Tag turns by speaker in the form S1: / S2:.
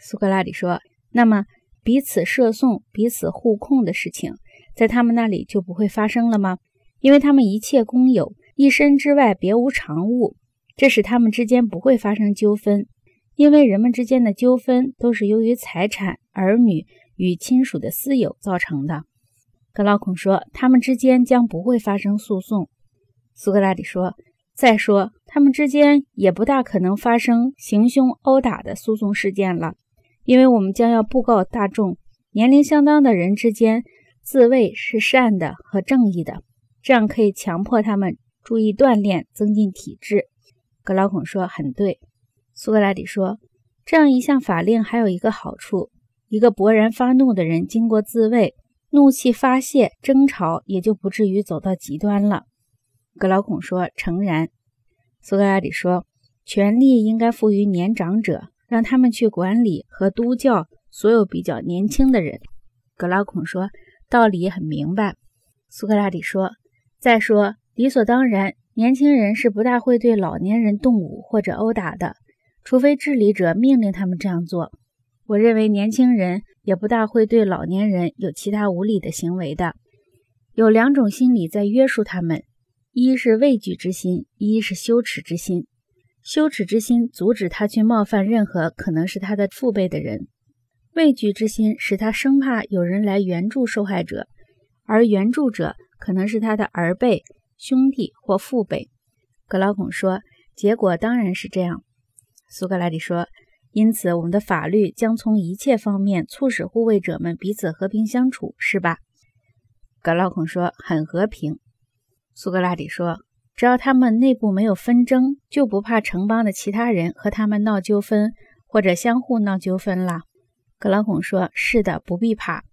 S1: 苏格拉底说：“那么彼此射送、彼此互控的事情，在他们那里就不会发生了吗？因为他们一切公有，一身之外别无长物，这使他们之间不会发生纠纷。因为人们之间的纠纷都是由于财产、儿女与亲属的私有造成的。”格劳孔说：“他们之间将不会发生诉讼。”苏格拉底说：“再说，他们之间也不大可能发生行凶殴打的诉讼事件了，因为我们将要布告大众，年龄相当的人之间自卫是善的和正义的，这样可以强迫他们注意锻炼，增进体质。”格劳孔说：“很对。”苏格拉底说：“这样一项法令还有一个好处，一个勃然发怒的人经过自卫，怒气发泄，争吵也就不至于走到极端了。”格劳孔说：“诚然。”苏格拉底说：“权力应该赋予年长者，让他们去管理和督教所有比较年轻的人。”格拉孔说：“道理很明白。”苏格拉底说：“再说，理所当然，年轻人是不大会对老年人动武或者殴打的，除非治理者命令他们这样做。我认为年轻人也不大会对老年人有其他无理的行为的。有两种心理在约束他们。”一是畏惧之心，一是羞耻之心。羞耻之心阻止他去冒犯任何可能是他的父辈的人；畏惧之心使他生怕有人来援助受害者，而援助者可能是他的儿辈、兄弟或父辈。格劳孔说：“结果当然是这样。”苏格拉底说：“因此，我们的法律将从一切方面促使护卫者们彼此和平相处，是吧？”格劳孔说：“很和平。”苏格拉底说：“只要他们内部没有纷争，就不怕城邦的其他人和他们闹纠纷，或者相互闹纠纷了。”格老孔说：“是的，不必怕。”